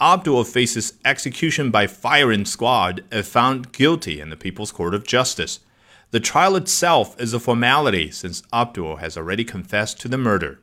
Abdul faces execution by firing squad if found guilty in the People's Court of Justice. The trial itself is a formality since Abdul has already confessed to the murder.